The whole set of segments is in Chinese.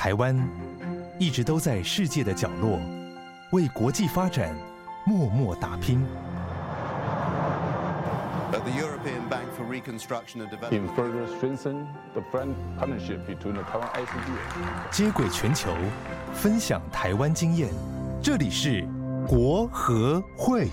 台湾一直都在世界的角落，为国际发展默默打拼。接轨全球，分享台湾经验，这里是国和会。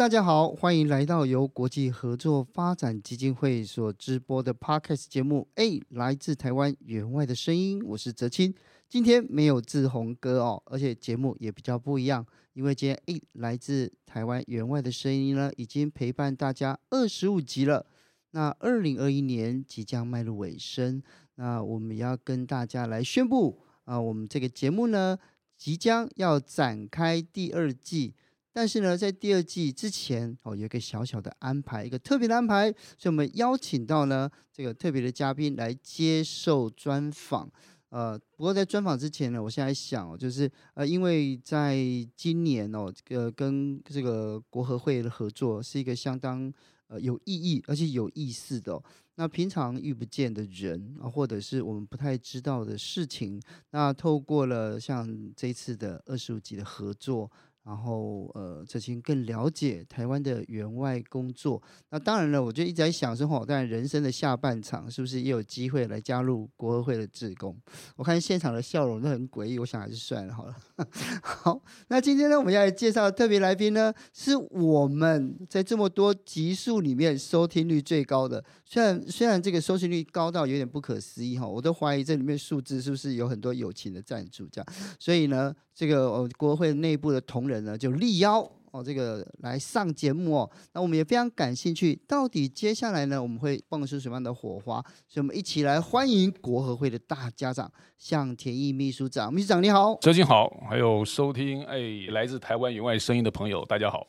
大家好，欢迎来到由国际合作发展基金会所直播的 Podcast 节目。哎，来自台湾援外的声音，我是哲青。今天没有志宏哥哦，而且节目也比较不一样，因为今天哎，来自台湾援外的声音呢，已经陪伴大家二十五集了。那二零二一年即将迈入尾声，那我们要跟大家来宣布啊，我们这个节目呢，即将要展开第二季。但是呢，在第二季之前哦，有一个小小的安排，一个特别的安排，所以我们邀请到呢这个特别的嘉宾来接受专访。呃，不过在专访之前呢，我现在想，就是呃，因为在今年哦，这个跟这个国合会的合作是一个相当呃有意义而且有意思的。那平常遇不见的人啊，或者是我们不太知道的事情，那透过了像这次的二十五集的合作。然后，呃，哲青更了解台湾的员外工作。那当然了，我就一直在想说，吼，当然人生的下半场是不是也有机会来加入国合会的志工？我看现场的笑容都很诡异，我想还是算了好了。好，那今天呢，我们要来介绍的特别来宾呢，是我们在这么多集数里面收听率最高的。虽然虽然这个收听率高到有点不可思议哈，我都怀疑这里面数字是不是有很多友情的赞助这样。所以呢。这个呃，国合会内部的同仁呢，就力邀哦，这个来上节目哦。那我们也非常感兴趣，到底接下来呢，我们会蹦出什么样的火花？所以，我们一起来欢迎国合会的大家长向田毅秘书长。秘书长你好，周静好，还有收听哎，来自台湾以外声音的朋友，大家好。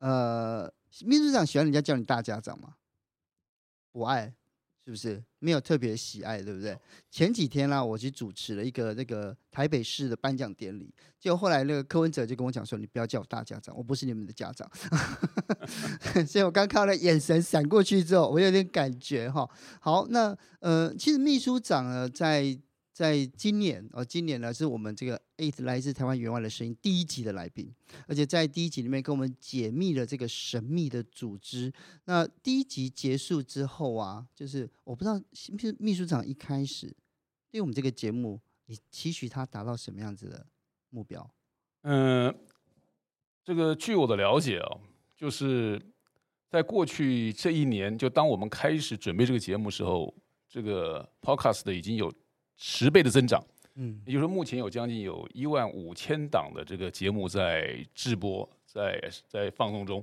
呃，秘书长喜欢人家叫你大家长吗？不爱。是不是没有特别喜爱，对不对？前几天呢、啊，我去主持了一个那个台北市的颁奖典礼，结果后来那个柯文哲就跟我讲说：“你不要叫我大家长，我不是你们的家长。”所以我刚看到眼神闪过去之后，我有点感觉哈。好，那呃，其实秘书长呢，在。在今年哦，今年呢是我们这个 it 来自台湾员外的声音第一集的来宾，而且在第一集里面跟我们解密了这个神秘的组织。那第一集结束之后啊，就是我不知道秘秘书长一开始对我们这个节目，你期许他达到什么样子的目标？嗯，这个据我的了解啊，就是在过去这一年，就当我们开始准备这个节目时候，这个 Podcast 的已经有。十倍的增长，嗯，也就是说，目前有将近有一万五千档的这个节目在直播，在在放送中。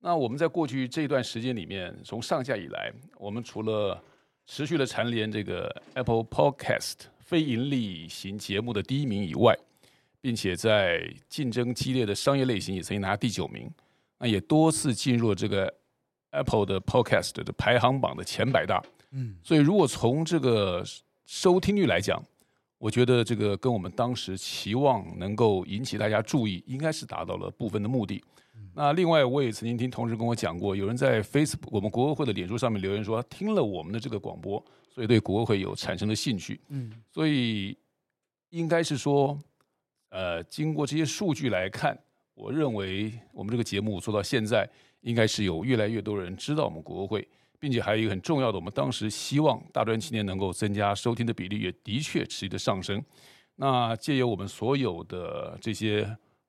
那我们在过去这段时间里面，从上架以来，我们除了持续的蝉联这个 Apple Podcast 非盈利型节目的第一名以外，并且在竞争激烈的商业类型也曾经拿第九名，那也多次进入了这个 Apple 的 Podcast 的排行榜的前百大。嗯，所以如果从这个收听率来讲，我觉得这个跟我们当时期望能够引起大家注意，应该是达到了部分的目的。那另外，我也曾经听同事跟我讲过，有人在 Facebook 我们国合会的脸书上面留言说，听了我们的这个广播，所以对国合会有产生了兴趣。嗯，所以应该是说，呃，经过这些数据来看，我认为我们这个节目做到现在，应该是有越来越多人知道我们国合会。并且还有一个很重要的，我们当时希望大专青年能够增加收听的比例，也的确持续的上升。那借由我们所有的这些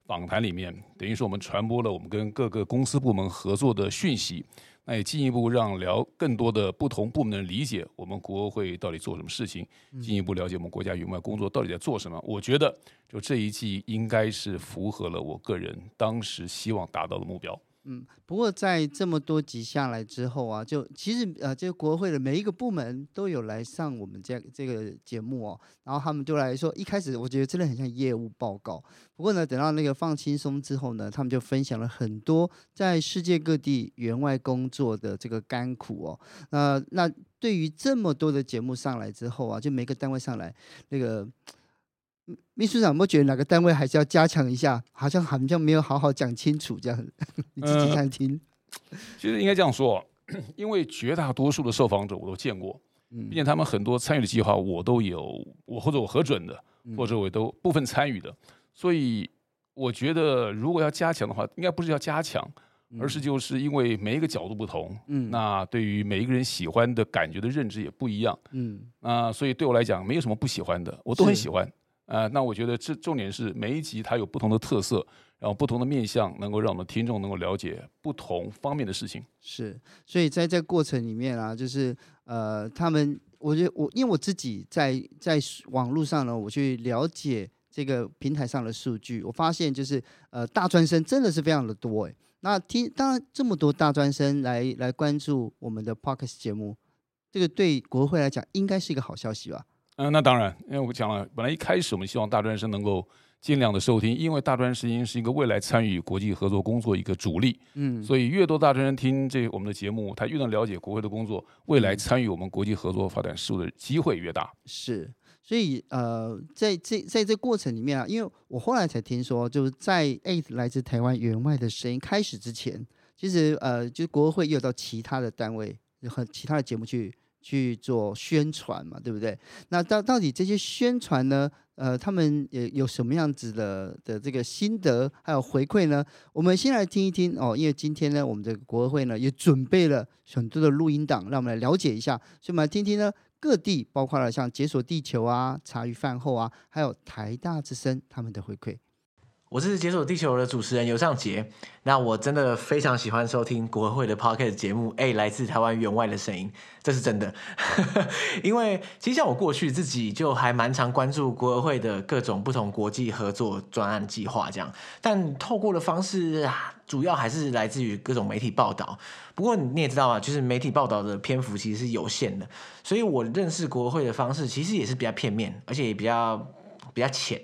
访谈里面，等于说我们传播了我们跟各个公司部门合作的讯息，那也进一步让聊更多的不同部门的理解我们国会到底做什么事情，进一步了解我们国家援外工作到底在做什么。我觉得就这一季应该是符合了我个人当时希望达到的目标。嗯，不过在这么多集下来之后啊，就其实呃，这个国会的每一个部门都有来上我们这这个节目哦，然后他们就来说，一开始我觉得真的很像业务报告。不过呢，等到那个放轻松之后呢，他们就分享了很多在世界各地援外工作的这个甘苦哦。那那对于这么多的节目上来之后啊，就每个单位上来那个。秘书长有没有觉得哪个单位还是要加强一下？好像好像没有好好讲清楚这样。你自己看听。呃、其实应该这样说，因为绝大多数的受访者我都见过，并且他们很多参与的计划我都有，我或者我核准的，或者我都部分参与的。所以我觉得如果要加强的话，应该不是要加强，而是就是因为每一个角度不同，嗯，那对于每一个人喜欢的感觉的认知也不一样，嗯，啊，所以对我来讲没有什么不喜欢的，我都很喜欢。呃，那我觉得这重点是每一集它有不同的特色，然后不同的面向，能够让我们听众能够了解不同方面的事情。是，所以在这过程里面啊，就是呃，他们，我觉得我因为我自己在在网络上呢，我去了解这个平台上的数据，我发现就是呃，大专生真的是非常的多诶。那听当然这么多大专生来来关注我们的 Podcast 节目，这个对国会来讲应该是一个好消息吧。嗯，那当然，因为我讲了，本来一开始我们希望大专生能够尽量的收听，因为大专生是一个未来参与国际合作工作一个主力，嗯，所以越多大专生听这我们的节目，他越能了解国会的工作，未来参与我们国际合作发展事务的机会越大。是，所以呃，在这在这过程里面啊，因为我后来才听说，就是在来自台湾员外的声音开始之前，其实呃，就国会也有到其他的单位和其他的节目去。去做宣传嘛，对不对？那到到底这些宣传呢？呃，他们有有什么样子的的这个心得还有回馈呢？我们先来听一听哦，因为今天呢，我们的国会呢也准备了很多的录音档，让我们来了解一下。所以我们来听听呢，各地包括了像解锁地球啊、茶余饭后啊，还有台大之声他们的回馈。我是解锁地球的主持人尤尚杰，那我真的非常喜欢收听国合会的 Podcast 节目，哎，来自台湾援外的声音，这是真的。因为其实像我过去自己就还蛮常关注国合会的各种不同国际合作专案计划这样，但透过的方式啊，主要还是来自于各种媒体报道。不过你也知道啊，就是媒体报道的篇幅其实是有限的，所以我认识国会的方式其实也是比较片面，而且也比较比较浅。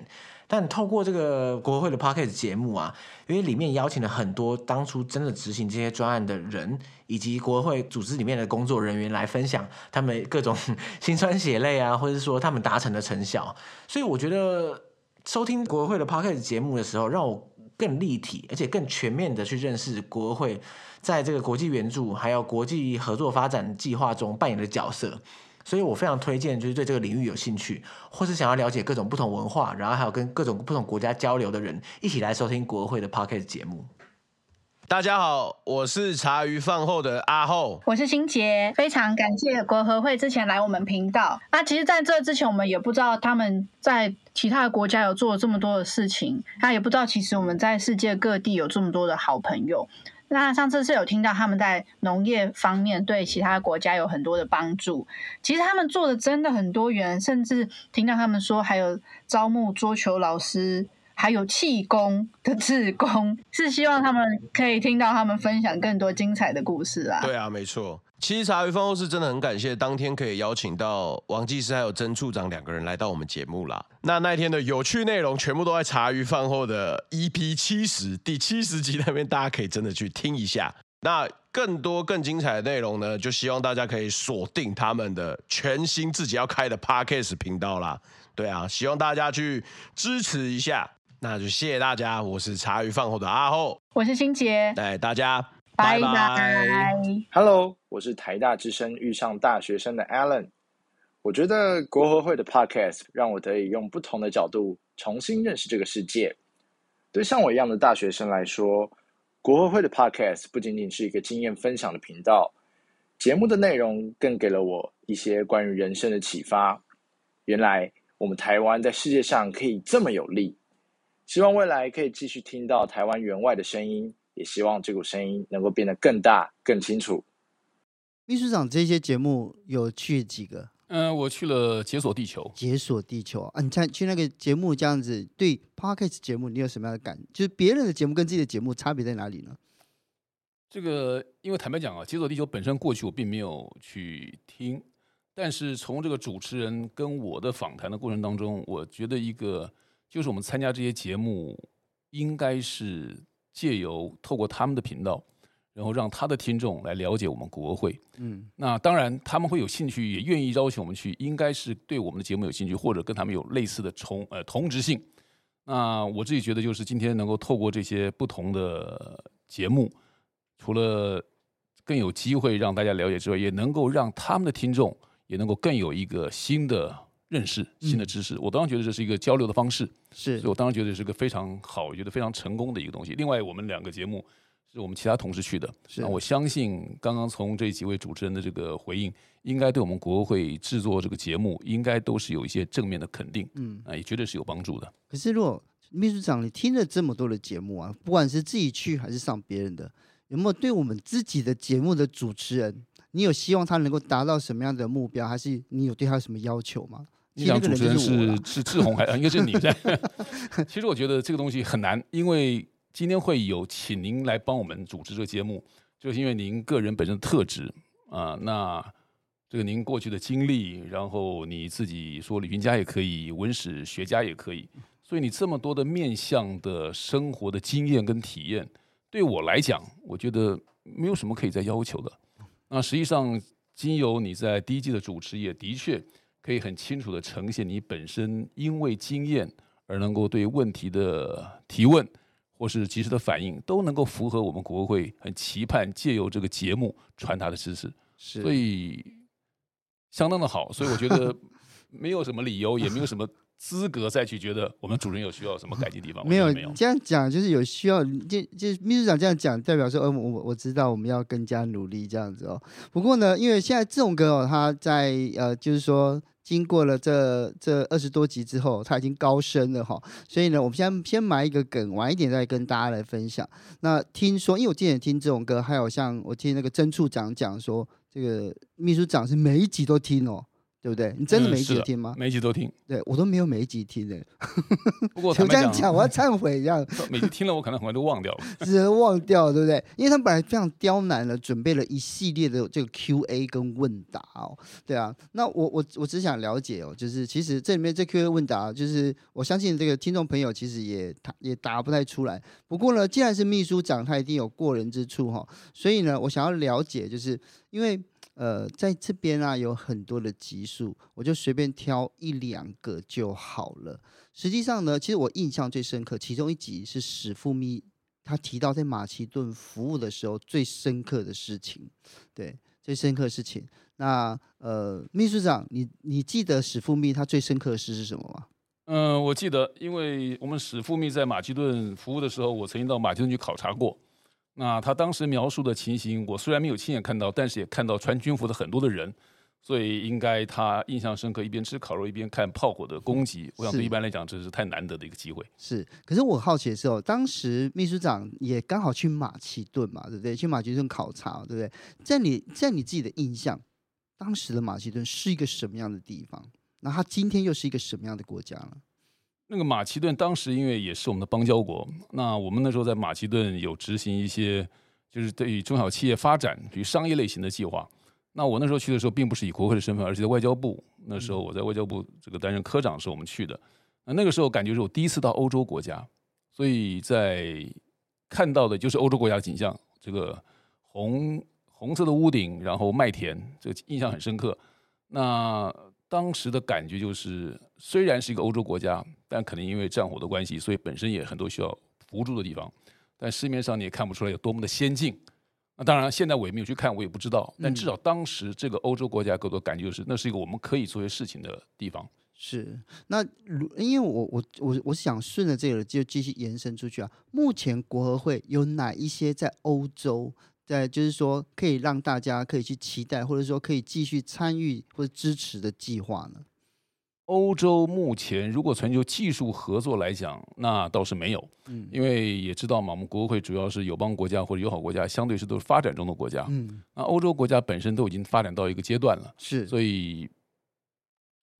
但透过这个国会的 Podcast 节目啊，因为里面邀请了很多当初真的执行这些专案的人，以及国会组织里面的工作人员来分享他们各种辛酸血泪啊，或者是说他们达成的成效。所以我觉得收听国会的 Podcast 节目的时候，让我更立体，而且更全面的去认识国会在这个国际援助还有国际合作发展计划中扮演的角色。所以我非常推荐，就是对这个领域有兴趣，或是想要了解各种不同文化，然后还有跟各种不同国家交流的人，一起来收听国合会的 Podcast 节目。大家好，我是茶余饭后的阿后，我是新杰，非常感谢国合会之前来我们频道。那其实在这之前，我们也不知道他们在其他的国家有做了这么多的事情，他也不知道其实我们在世界各地有这么多的好朋友。那上次是有听到他们在农业方面对其他国家有很多的帮助，其实他们做的真的很多元，甚至听到他们说还有招募桌球老师，还有气功的志工，是希望他们可以听到他们分享更多精彩的故事啊。对啊，没错。其实茶余饭后是真的很感谢，当天可以邀请到王技师还有曾处长两个人来到我们节目啦。那那天的有趣内容全部都在茶余饭后的 EP 七十第七十集那边，大家可以真的去听一下。那更多更精彩的内容呢，就希望大家可以锁定他们的全新自己要开的 Podcast 频道啦。对啊，希望大家去支持一下。那就谢谢大家，我是茶余饭后的阿后，我是心洁，带大家。拜拜。Hello，我是台大之声遇上大学生的 Allen，。我觉得国合会的 Podcast 让我得以用不同的角度重新认识这个世界。对像我一样的大学生来说，国合会的 Podcast 不仅仅是一个经验分享的频道，节目的内容更给了我一些关于人生的启发。原来我们台湾在世界上可以这么有力。希望未来可以继续听到台湾员外的声音。也希望这股声音能够变得更大、更清楚。秘书长，这些节目有去几个？嗯、呃，我去了解锁地球。解锁地球啊！你看去那个节目这样子，对 Podcast 节目你有什么样的感？就是别人的节目跟自己的节目差别在哪里呢？这个，因为坦白讲啊，《解锁地球》本身过去我并没有去听，但是从这个主持人跟我的访谈的过程当中，我觉得一个就是我们参加这些节目，应该是借由透过他们的频道，然后让他的听众来了解我们国会。嗯，那当然他们会有兴趣，也愿意邀请我们去，应该是对我们的节目有兴趣，或者跟他们有类似的同呃同质性。那我自己觉得，就是今天能够透过这些不同的节目。除了更有机会让大家了解之外，也能够让他们的听众也能够更有一个新的认识、新的知识。我当然觉得这是一个交流的方式，是，所以我当然觉得是个非常好，我觉得非常成功的一个东西。另外，我们两个节目是我们其他同事去的，那我相信刚刚从这几位主持人的这个回应，应该对我们国会制作这个节目，应该都是有一些正面的肯定，嗯，啊，也绝对是有帮助的。可是，如果秘书长你听了这么多的节目啊，不管是自己去还是上别人的。有没有对我们自己的节目的主持人，你有希望他能够达到什么样的目标，还是你有对他有什么要求吗？你讲主持人是是志宏还是应该是你在？其实我觉得这个东西很难，因为今天会有请您来帮我们主持这个节目，就是因为您个人本身的特质啊、呃，那这个您过去的经历，然后你自己说旅行家也可以，文史学家也可以，所以你这么多的面向的生活的经验跟体验。对我来讲，我觉得没有什么可以再要求的。那实际上，经由你在第一季的主持，也的确可以很清楚的呈现你本身因为经验而能够对问题的提问或是及时的反应，都能够符合我们国会很期盼借由这个节目传达的知识。所以相当的好。所以我觉得没有什么理由，也没有什么。资格再去觉得我们主任有需要什么改进地方？没有，没有这样讲就是有需要，就就秘书长这样讲，代表说，呃，我我知道我们要更加努力这样子哦。不过呢，因为现在志宏哥哦，他在呃，就是说经过了这这二十多集之后，他已经高升了哈、哦。所以呢，我们先先埋一个梗，晚一点再跟大家来分享。那听说，因为我之前听这种歌，还有像我听那个曾处长讲说，这个秘书长是每一集都听哦。对不对？你真的每一集都听吗？每一集都听。对，我都没有每一集听的。不过我这样讲，我要忏悔一样。每集听了，我可能很快都忘掉了。只能忘掉，对不对？因为他们本来非常刁难的，准备了一系列的这个 Q&A 跟问答哦。对啊，那我我我只想了解哦，就是其实这里面这 Q&A 问答，就是我相信这个听众朋友其实也他也答不太出来。不过呢，既然是秘书长，他一定有过人之处哈、哦。所以呢，我想要了解，就是因为。呃，在这边啊，有很多的集数，我就随便挑一两个就好了。实际上呢，其实我印象最深刻，其中一集是史富密他提到在马其顿服务的时候最深刻的事情，对，最深刻的事情。那呃，秘书长，你你记得史富密他最深刻的事是什么吗？嗯、我记得，因为我们史富密在马其顿服务的时候，我曾经到马其顿去考察过。那他当时描述的情形，我虽然没有亲眼看到，但是也看到穿军服的很多的人，所以应该他印象深刻。一边吃烤肉一边看炮火的攻击，我想对一般来讲，这是太难得的一个机会。是，可是我好奇的是哦，当时秘书长也刚好去马其顿嘛，对不对？去马其顿考察，对不对？在你在你自己的印象，当时的马其顿是一个什么样的地方？那他今天又是一个什么样的国家呢？那个马其顿当时因为也是我们的邦交国，那我们那时候在马其顿有执行一些，就是对于中小企业发展，比如商业类型的计划。那我那时候去的时候，并不是以国会的身份，而是在外交部。那时候我在外交部这个担任科长的时候，我们去的。那那个时候感觉是我第一次到欧洲国家，所以在看到的就是欧洲国家的景象，这个红红色的屋顶，然后麦田，这个印象很深刻。那当时的感觉就是，虽然是一个欧洲国家。但可能因为战火的关系，所以本身也很多需要辅助的地方。但市面上你也看不出来有多么的先进。那当然，现在我也没有去看，我也不知道。但至少当时这个欧洲国家给我的感觉就是，那是一个我们可以做些事情的地方。是。那如因为我我我我想顺着这个就继续延伸出去啊。目前国合会有哪一些在欧洲，在就是说可以让大家可以去期待，或者说可以继续参与或者支持的计划呢？欧洲目前如果从就技术合作来讲，那倒是没有，嗯，因为也知道嘛，我们国会主要是友邦国家或者友好国家，相对是都是发展中的国家，嗯，那欧洲国家本身都已经发展到一个阶段了，是，所以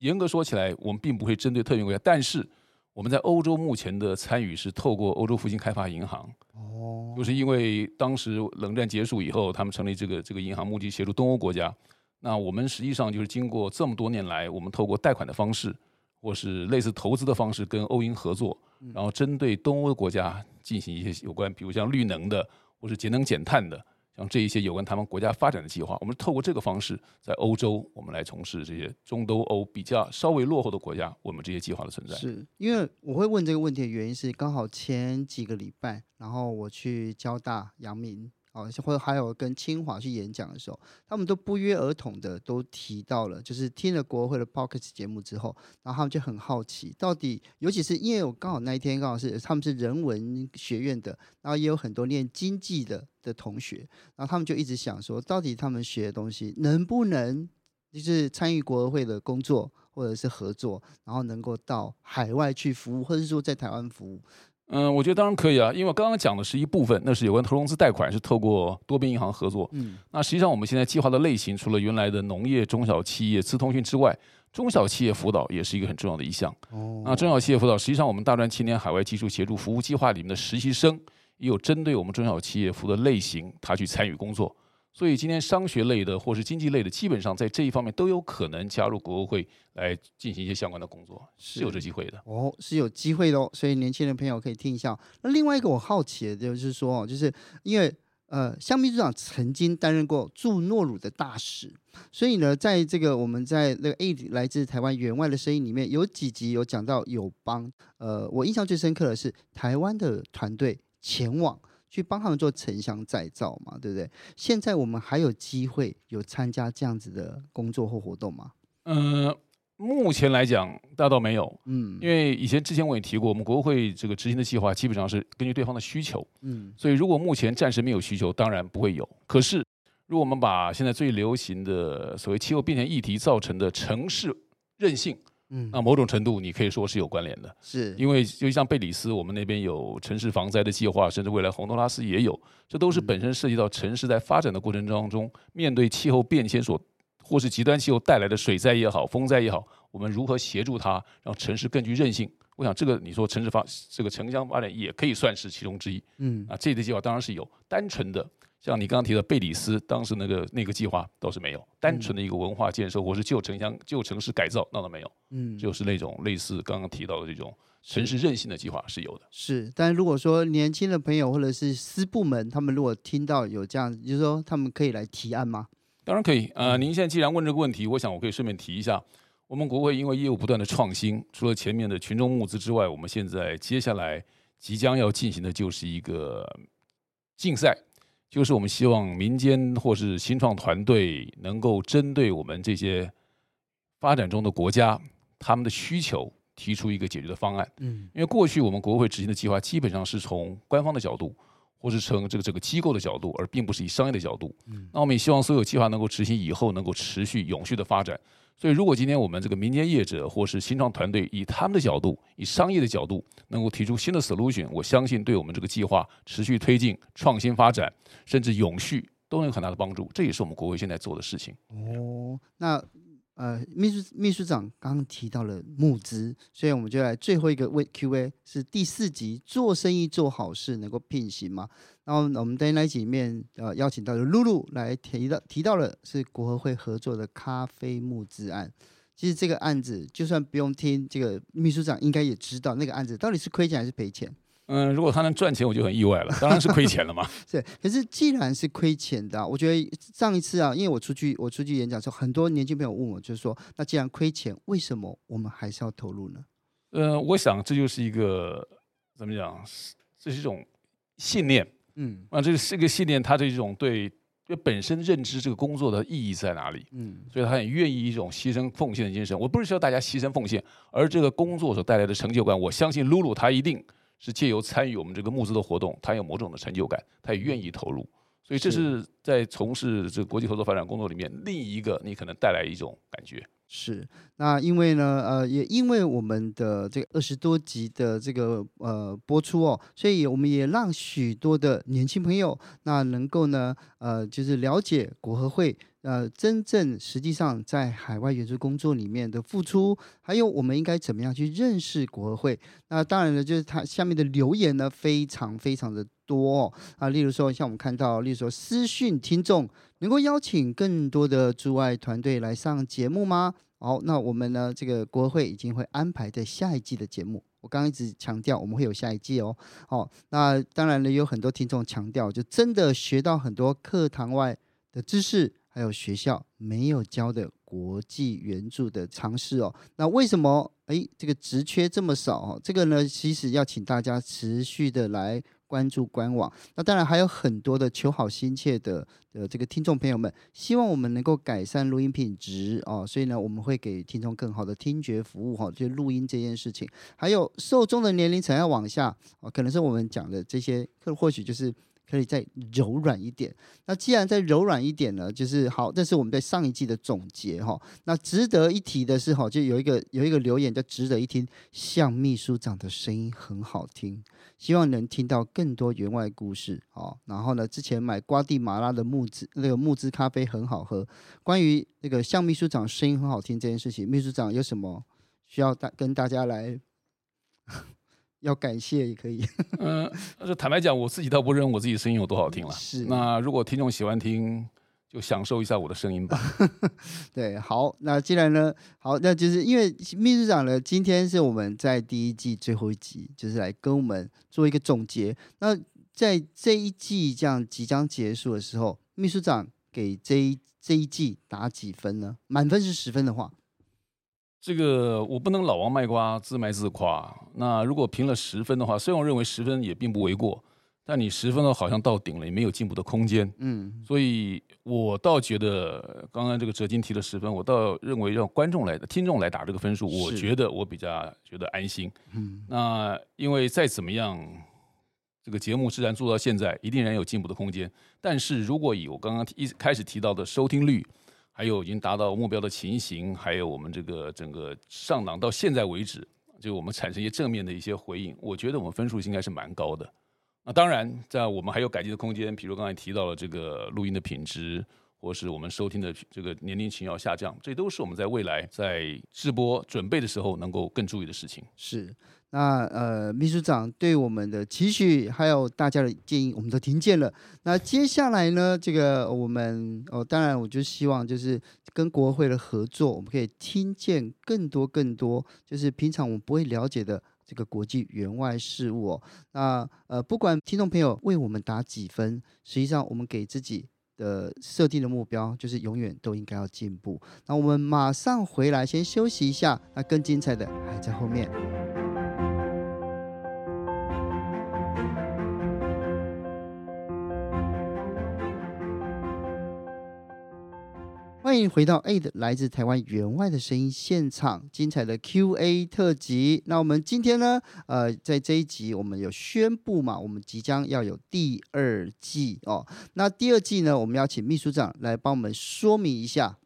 严格说起来，我们并不会针对特定国家，但是我们在欧洲目前的参与是透过欧洲复兴开发银行，哦，就是因为当时冷战结束以后，他们成立这个这个银行，目的协助东欧国家。那我们实际上就是经过这么多年来，我们透过贷款的方式，或是类似投资的方式，跟欧银合作，然后针对东欧的国家进行一些有关，比如像绿能的，或是节能减碳的。像这一些有关他们国家发展的计划，我们透过这个方式，在欧洲，我们来从事这些中东欧比较稍微落后的国家，我们这些计划的存在。是因为我会问这个问题的原因是，刚好前几个礼拜，然后我去交大、阳明。哦，或者还有跟清华去演讲的时候，他们都不约而同的都提到了，就是听了国会的 Podcast 节目之后，然后他们就很好奇，到底，尤其是因为我刚好那一天刚好是他们是人文学院的，然后也有很多念经济的的同学，然后他们就一直想说，到底他们学的东西能不能就是参与国合会的工作或者是合作，然后能够到海外去服务，或者是说在台湾服务。嗯，我觉得当然可以啊，因为我刚刚讲的是一部分，那是有关投融资贷款，是透过多边银行合作。嗯，那实际上我们现在计划的类型，除了原来的农业、中小企业、资通讯之外，中小企业辅导也是一个很重要的一项。哦，那中小企业辅导，实际上我们大专青年海外技术协助服务计划里面的实习生，也有针对我们中小企业服务的类型，他去参与工作。所以今天商学类的或是经济类的，基本上在这一方面都有可能加入国合会来进行一些相关的工作，是有这机会的。哦，是有机会的哦。所以年轻的朋友可以听一下。那另外一个我好奇的就是说，就是因为呃，香秘书长曾经担任过驻诺鲁的大使，所以呢，在这个我们在那个 A 来自台湾员外的声音里面，有几集有讲到友邦。呃，我印象最深刻的是台湾的团队前往。去帮他们做城乡再造嘛，对不对？现在我们还有机会有参加这样子的工作或活动吗？嗯、呃，目前来讲，大倒没有。嗯，因为以前之前我也提过，我们国会这个执行的计划基本上是根据对方的需求。嗯，所以如果目前暂时没有需求，当然不会有。可是，如果我们把现在最流行的所谓气候变迁议题造成的城市韧性。嗯，那某种程度你可以说是有关联的，是因为就像贝里斯，我们那边有城市防灾的计划，甚至未来洪都拉斯也有，这都是本身涉及到城市在发展的过程当中，面对气候变迁所或是极端气候带来的水灾也好、风灾也好，我们如何协助它，让城市更具韧性？我想这个你说城市发这个城乡发展也可以算是其中之一。嗯，啊，这类计划当然是有，单纯的。像你刚刚提的贝里斯，当时那个那个计划倒是没有，单纯的一个文化建设或是旧城乡、旧城市改造，那倒没有。嗯，就是那种类似刚刚提到的这种城市韧性的计划是有的。是，但如果说年轻的朋友或者是私部门，他们如果听到有这样，就是说他们可以来提案吗？当然可以。呃，您现在既然问这个问题，我想我可以顺便提一下，我们国会因为业务不断的创新，除了前面的群众募资之外，我们现在接下来即将要进行的就是一个竞赛。就是我们希望民间或是新创团队能够针对我们这些发展中的国家，他们的需求提出一个解决的方案。嗯，因为过去我们国会执行的计划基本上是从官方的角度，或是从这个这个机构的角度，而并不是以商业的角度。嗯，那我们也希望所有计划能够执行以后能够持续永续的发展。所以，如果今天我们这个民间业者或是新创团队以他们的角度，以商业的角度，能够提出新的 solution，我相信对我们这个计划持续推进、创新发展，甚至永续，都有很大的帮助。这也是我们国会现在做的事情。哦，那。呃，秘书秘书长刚刚提到了募资，所以我们就来最后一个问 Q&A，是第四集做生意做好事能够聘行吗？然后我们在那集里面呃邀请到了露露来提到提到了是国合会合作的咖啡募资案。其实这个案子就算不用听这个秘书长，应该也知道那个案子到底是亏钱还是赔钱。嗯，如果他能赚钱，我就很意外了。当然是亏钱了嘛。是，可是既然是亏钱的，我觉得上一次啊，因为我出去我出去演讲的时候，很多年轻朋友问我，就是说，那既然亏钱，为什么我们还是要投入呢？呃，我想这就是一个怎么讲，这是一种信念。嗯，啊，这个是一个信念，它的一种对就本身认知这个工作的意义在哪里？嗯，所以他很愿意一种牺牲奉献的精神。我不是说大家牺牲奉献，而这个工作所带来的成就感，我相信露露她一定。是借由参与我们这个募资的活动，他有某种的成就感，他也愿意投入，所以这是在从事这个国际合作发展工作里面另一个你可能带来一种感觉。是，那因为呢，呃，也因为我们的这个二十多集的这个呃播出哦，所以我们也让许多的年轻朋友那能够呢，呃，就是了解国合会呃真正实际上在海外援助工作里面的付出，还有我们应该怎么样去认识国合会。那当然了，就是它下面的留言呢，非常非常的多哦，啊，例如说像我们看到，例如说私讯听众。能够邀请更多的驻外团队来上节目吗？好，那我们呢，这个国会已经会安排在下一季的节目。我刚一直强调我们会有下一季哦。好，那当然了，有很多听众强调，就真的学到很多课堂外的知识，还有学校没有教的国际援助的常识哦。那为什么诶这个职缺这么少哦？这个呢，其实要请大家持续的来。关注官网，那当然还有很多的求好心切的呃这个听众朋友们，希望我们能够改善录音品质哦，所以呢，我们会给听众更好的听觉服务哈，就录音这件事情，还有受众的年龄层要往下啊，可能是我们讲的这些，或许就是。可以再柔软一点。那既然再柔软一点呢，就是好。这是我们在上一季的总结哈。那值得一提的是哈，就有一个有一个留言叫“值得一听”，向秘书长的声音很好听，希望能听到更多员外故事哦。然后呢，之前买瓜地马拉的木质那个木质咖啡很好喝。关于那个向秘书长声音很好听这件事情，秘书长有什么需要大跟大家来？要感谢也可以。嗯，但是坦白讲，我自己倒不认为我自己声音有多好听了。是。那如果听众喜欢听，就享受一下我的声音吧。对，好。那既然呢，好，那就是因为秘书长呢，今天是我们在第一季最后一集，就是来跟我们做一个总结。那在这一季这样即将结束的时候，秘书长给这一这一季打几分呢？满分是十分的话。这个我不能老王卖瓜，自卖自夸。那如果评了十分的话，虽然我认为十分也并不为过，但你十分的好像到顶了，也没有进步的空间。嗯，所以我倒觉得，刚刚这个哲金提了十分，我倒认为让观众来的听众来打这个分数，我觉得我比较觉得安心。嗯，那因为再怎么样，这个节目自然做到现在，一定然有进步的空间。但是如果以我刚刚一开始提到的收听率，还有已经达到目标的情形，还有我们这个整个上档到现在为止，就我们产生一些正面的一些回应，我觉得我们分数应该是蛮高的。那当然，在我们还有改进的空间，比如刚才提到了这个录音的品质，或是我们收听的这个年龄群要下降，这都是我们在未来在直播准备的时候能够更注意的事情。是。那呃，秘书长对我们的期许，还有大家的建议，我们都听见了。那接下来呢，这个我们哦，当然我就希望就是跟国会的合作，我们可以听见更多更多，就是平常我们不会了解的这个国际援外事务哦。那呃，不管听众朋友为我们打几分，实际上我们给自己的设定的目标，就是永远都应该要进步。那我们马上回来，先休息一下。那更精彩的还在后面。欢迎回到 A 的来自台湾员外的声音现场，精彩的 Q&A 特辑。那我们今天呢，呃，在这一集我们有宣布嘛，我们即将要有第二季哦。那第二季呢，我们要请秘书长来帮我们说明一下。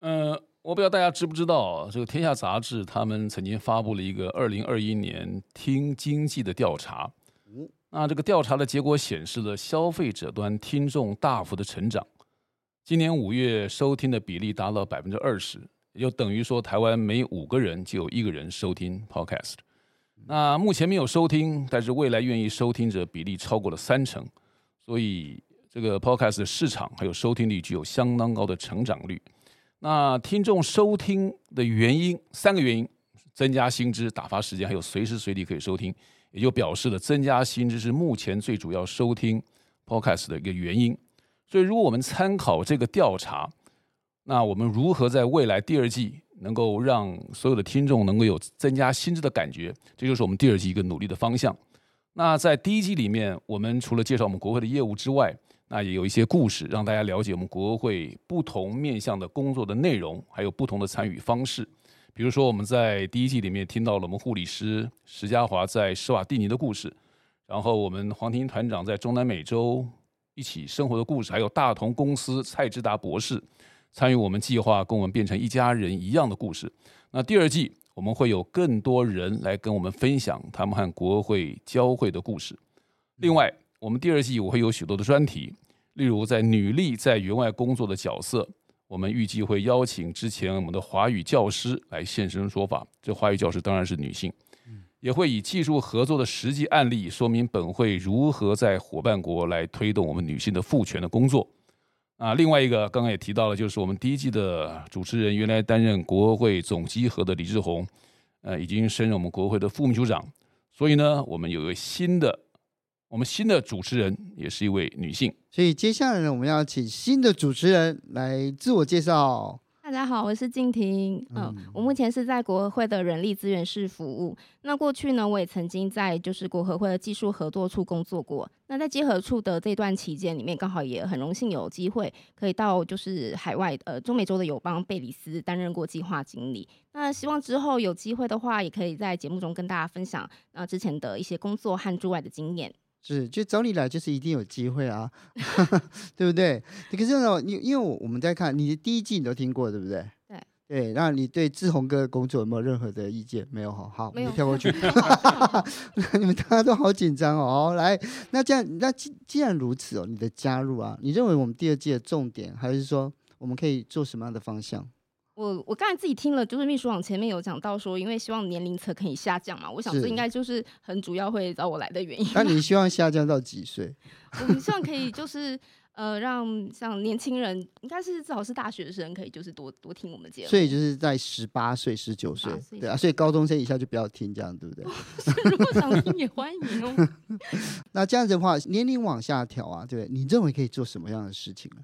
呃，我不知道大家知不知道，这个《天下杂志》他们曾经发布了一个二零二一年听经济的调查。那这个调查的结果显示了消费者端听众大幅的成长。今年五月收听的比例达到百分之二十，也就等于说台湾每五个人就有一个人收听 Podcast。那目前没有收听，但是未来愿意收听者比例超过了三成，所以这个 Podcast 的市场还有收听率具有相当高的成长率。那听众收听的原因三个原因：增加新知、打发时间，还有随时随地可以收听，也就表示了增加新知是目前最主要收听 Podcast 的一个原因。所以，如果我们参考这个调查，那我们如何在未来第二季能够让所有的听众能够有增加心智的感觉？这就是我们第二季一个努力的方向。那在第一季里面，我们除了介绍我们国会的业务之外，那也有一些故事让大家了解我们国会不同面向的工作的内容，还有不同的参与方式。比如说，我们在第一季里面听到了我们护理师石家华在施瓦蒂尼的故事，然后我们黄婷团长在中南美洲。一起生活的故事，还有大同公司蔡志达博士参与我们计划，跟我们变成一家人一样的故事。那第二季我们会有更多人来跟我们分享他们和国会交汇的故事。另外，我们第二季我会有许多的专题，例如在女力在员外工作的角色，我们预计会邀请之前我们的华语教师来现身说法。这华语教师当然是女性。也会以技术合作的实际案例，说明本会如何在伙伴国来推动我们女性的赋权的工作。啊，另外一个刚刚也提到了，就是我们第一季的主持人，原来担任国会总稽核的李志宏，呃，已经升任我们国会的副秘书长。所以呢，我们有一位新的，我们新的主持人也是一位女性。所以接下来呢，我们要请新的主持人来自我介绍。大家好，我是静婷。嗯、呃，我目前是在国合会的人力资源室服务。那过去呢，我也曾经在就是国合会的技术合作处工作过。那在结合处的这段期间里面，刚好也很荣幸有机会可以到就是海外呃中美洲的友邦贝里斯担任过计划经理。那希望之后有机会的话，也可以在节目中跟大家分享呃之前的一些工作和驻外的经验。是，就找你来就是一定有机会啊，对不对？可是呢，因因为我们在看你的第一季，你都听过，对不对？对对，那你对志宏哥的工作有没有任何的意见？没有哈，好，没有跳过去。你们大家都好紧张哦。好，来，那这样，那既既然如此哦，你的加入啊，你认为我们第二季的重点，还是说我们可以做什么样的方向？我我刚才自己听了，就是秘书长前面有讲到说，因为希望年龄层可以下降嘛，我想这应该就是很主要会找我来的原因。那你希望下降到几岁？我们希望可以就是呃，让像年轻人，应该是至少是大学生，可以就是多多听我们节目。所以就是在十八岁、十九岁，对啊，所以高中生以下就不要听，这样对不对？如果想听也欢迎哦。那这样子的话，年龄往下调啊，对，你认为可以做什么样的事情呢？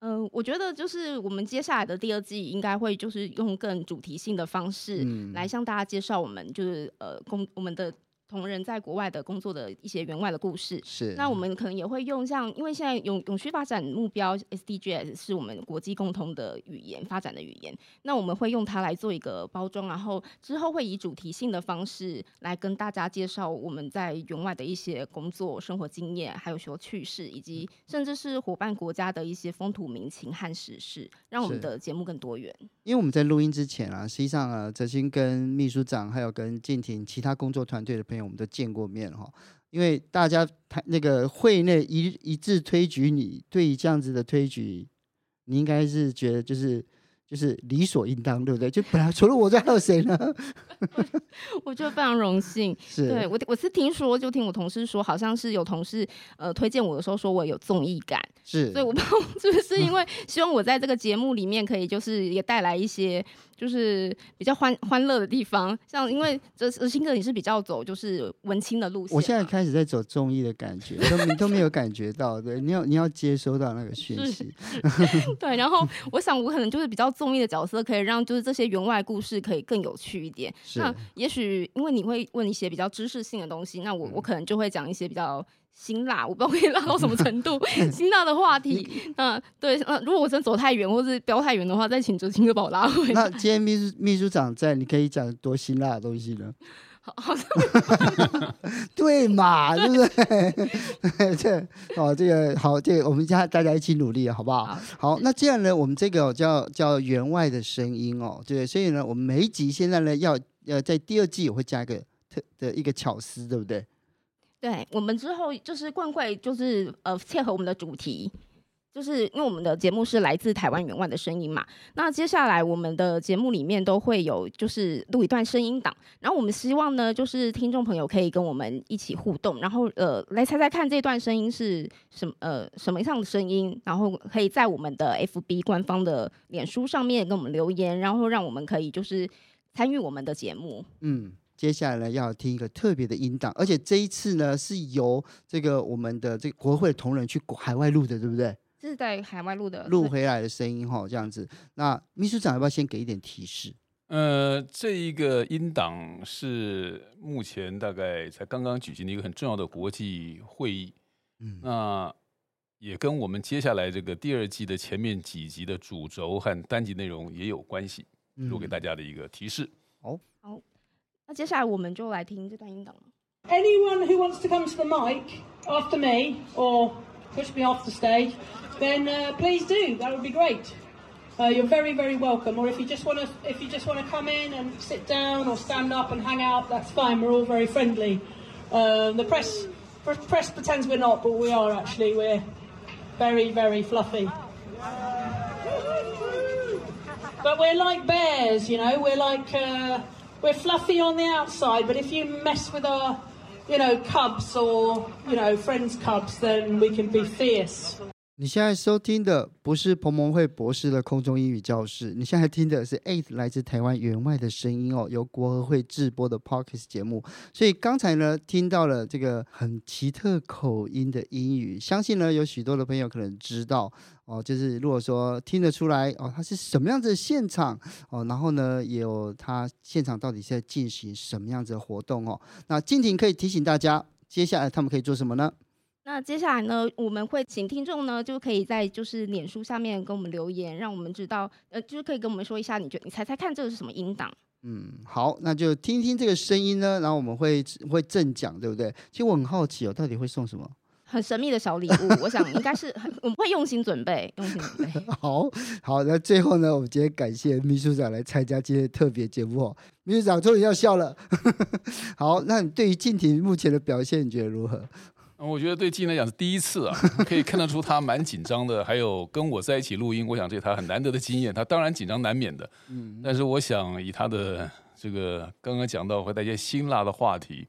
嗯、呃，我觉得就是我们接下来的第二季应该会就是用更主题性的方式来向大家介绍我们就是呃公我们的。同仁在国外的工作的一些员外的故事，是。那我们可能也会用像，因为现在永永续发展目标 SDGs 是我们国际共同的语言发展的语言，那我们会用它来做一个包装，然后之后会以主题性的方式来跟大家介绍我们在员外的一些工作、生活经验，还有说趣事，以及甚至是伙伴国家的一些风土民情和时事，让我们的节目更多元。因为我们在录音之前啊，实际上啊，哲青跟秘书长还有跟静婷其他工作团队的朋友。我们都见过面哈，因为大家谈那个会内一一致推举你，对于这样子的推举，你应该是觉得就是就是理所应当，对不对？就本来除了我，还有谁呢？我觉得非常荣幸，是对我我是听说，就听我同事说，好像是有同事呃推荐我的时候说我有综艺感，是，所以我不知道 是不是因为希望我在这个节目里面可以就是也带来一些。就是比较欢欢乐的地方，像因为这哲青哥你是比较走就是文青的路线，我现在开始在走综艺的感觉，都你都没有感觉到，对，你要你要接收到那个讯息，对，然后我想我可能就是比较综艺的角色，可以让就是这些员外故事可以更有趣一点。那也许因为你会问一些比较知识性的东西，那我我可能就会讲一些比较。辛辣，我不知道可以辣到什么程度。辛辣的话题，嗯，对，嗯，如果我真走太远或是飙太远的话，再请哲青哥把我拉回来。那今天秘书秘书长在，你可以讲多辛辣的东西呢？对嘛，对不对？这哦，这个好，这个我们家大家一起努力，好不好？好，好，那这样呢，我们这个叫叫员外的声音哦，对，所以呢，我们每一集现在呢，要呃，在第二季我会加一个特的一个巧思，对不对？对，我们之后就是更会就是呃切合我们的主题，就是因为我们的节目是来自台湾援外的声音嘛。那接下来我们的节目里面都会有就是录一段声音档，然后我们希望呢就是听众朋友可以跟我们一起互动，然后呃来猜猜看这段声音是什么呃什么样的声音，然后可以在我们的 FB 官方的脸书上面跟我们留言，然后让我们可以就是参与我们的节目。嗯。接下来呢，要听一个特别的音档，而且这一次呢，是由这个我们的这个国合会同仁去海外录的，对不对？这是在海外录的，录回来的声音哈，这样子。那秘书长要不要先给一点提示？呃，这一个音档是目前大概才刚刚举行的一个很重要的国际会议，嗯，那也跟我们接下来这个第二季的前面几集的主轴和单集内容也有关系，录给大家的一个提示。好、嗯，好。那接下来我们就来听这段音档。Anyone who wants to come to the mic after me or push me off the stage, then please do. That would be great. uh, you're very, very welcome. Or if you just want to, if you just want to come in and sit down or stand up and hang out, that's fine. We're all very friendly. Uh, the press, press pretends we're not, but we are actually. We're very, very fluffy. But we're like bears, you know. We're like uh, we're fluffy on the outside, but if you mess with our, you know, cubs or you know friends' cubs, then we can be fierce. 你现在收听的不是彭蒙惠博士的空中英语教室，你现在听的是 Eight 来自台湾援外的声音哦，由国合会制播的 Podcast 节目。所以刚才呢，听到了这个很奇特口音的英语，相信呢有许多的朋友可能知道哦，就是如果说听得出来哦，它是什么样子的现场哦，然后呢，也有它现场到底是在进行什么样子的活动哦。那静婷可以提醒大家，接下来他们可以做什么呢？那接下来呢，我们会请听众呢，就可以在就是脸书下面跟我们留言，让我们知道，呃，就是可以跟我们说一下，你觉得你猜猜看这个是什么音档？嗯，好，那就听听这个声音呢，然后我们会会赠奖，对不对？其实我很好奇哦，到底会送什么？很神秘的小礼物，我想应该是很 我们会用心准备，用心准备。好好，那最后呢，我们今天感谢秘书长来参加今天的特别节目哦。秘书长终于要笑了。好，那你对于静婷目前的表现，你觉得如何？我觉得对静来讲是第一次啊，可以看得出他蛮紧张的。还有跟我在一起录音，我想这是他很难得的经验。他当然紧张难免的，嗯，但是我想以他的这个刚刚讲到和大家辛辣的话题，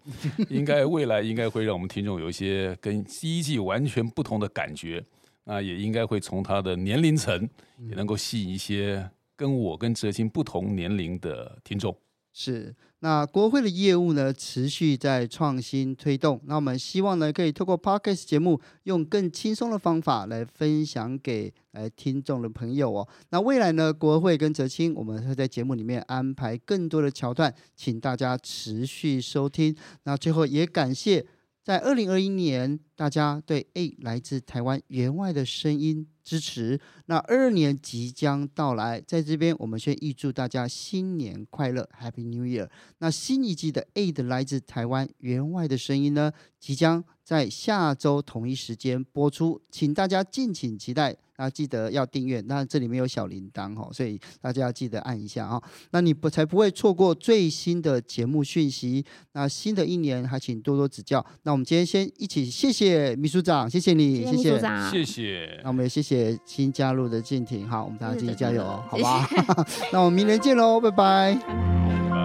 应该未来应该会让我们听众有一些跟第一季完全不同的感觉。那也应该会从他的年龄层也能够吸引一些跟我跟哲青不同年龄的听众。是，那国会的业务呢，持续在创新推动。那我们希望呢，可以透过 Podcast 节目，用更轻松的方法来分享给来听众的朋友哦。那未来呢，国会跟泽青，我们会在节目里面安排更多的桥段，请大家持续收听。那最后也感谢。在二零二一年，大家对诶来自台湾援外的声音支持。那二二年即将到来，在这边我们先预祝大家新年快乐，Happy New Year。那新一季的 Aid 来自台湾员外的声音呢，即将在下周同一时间播出，请大家敬请期待。那记得要订阅，那这里面有小铃铛哦，所以大家要记得按一下啊。那你不才不会错过最新的节目讯息。那新的一年还请多多指教。那我们今天先一起谢谢秘书长，谢谢你，谢谢，秘书长，谢谢。那我们也谢谢新加入的静婷，好，我们大家继续加油哦，好吧？那我们明年见喽，拜拜。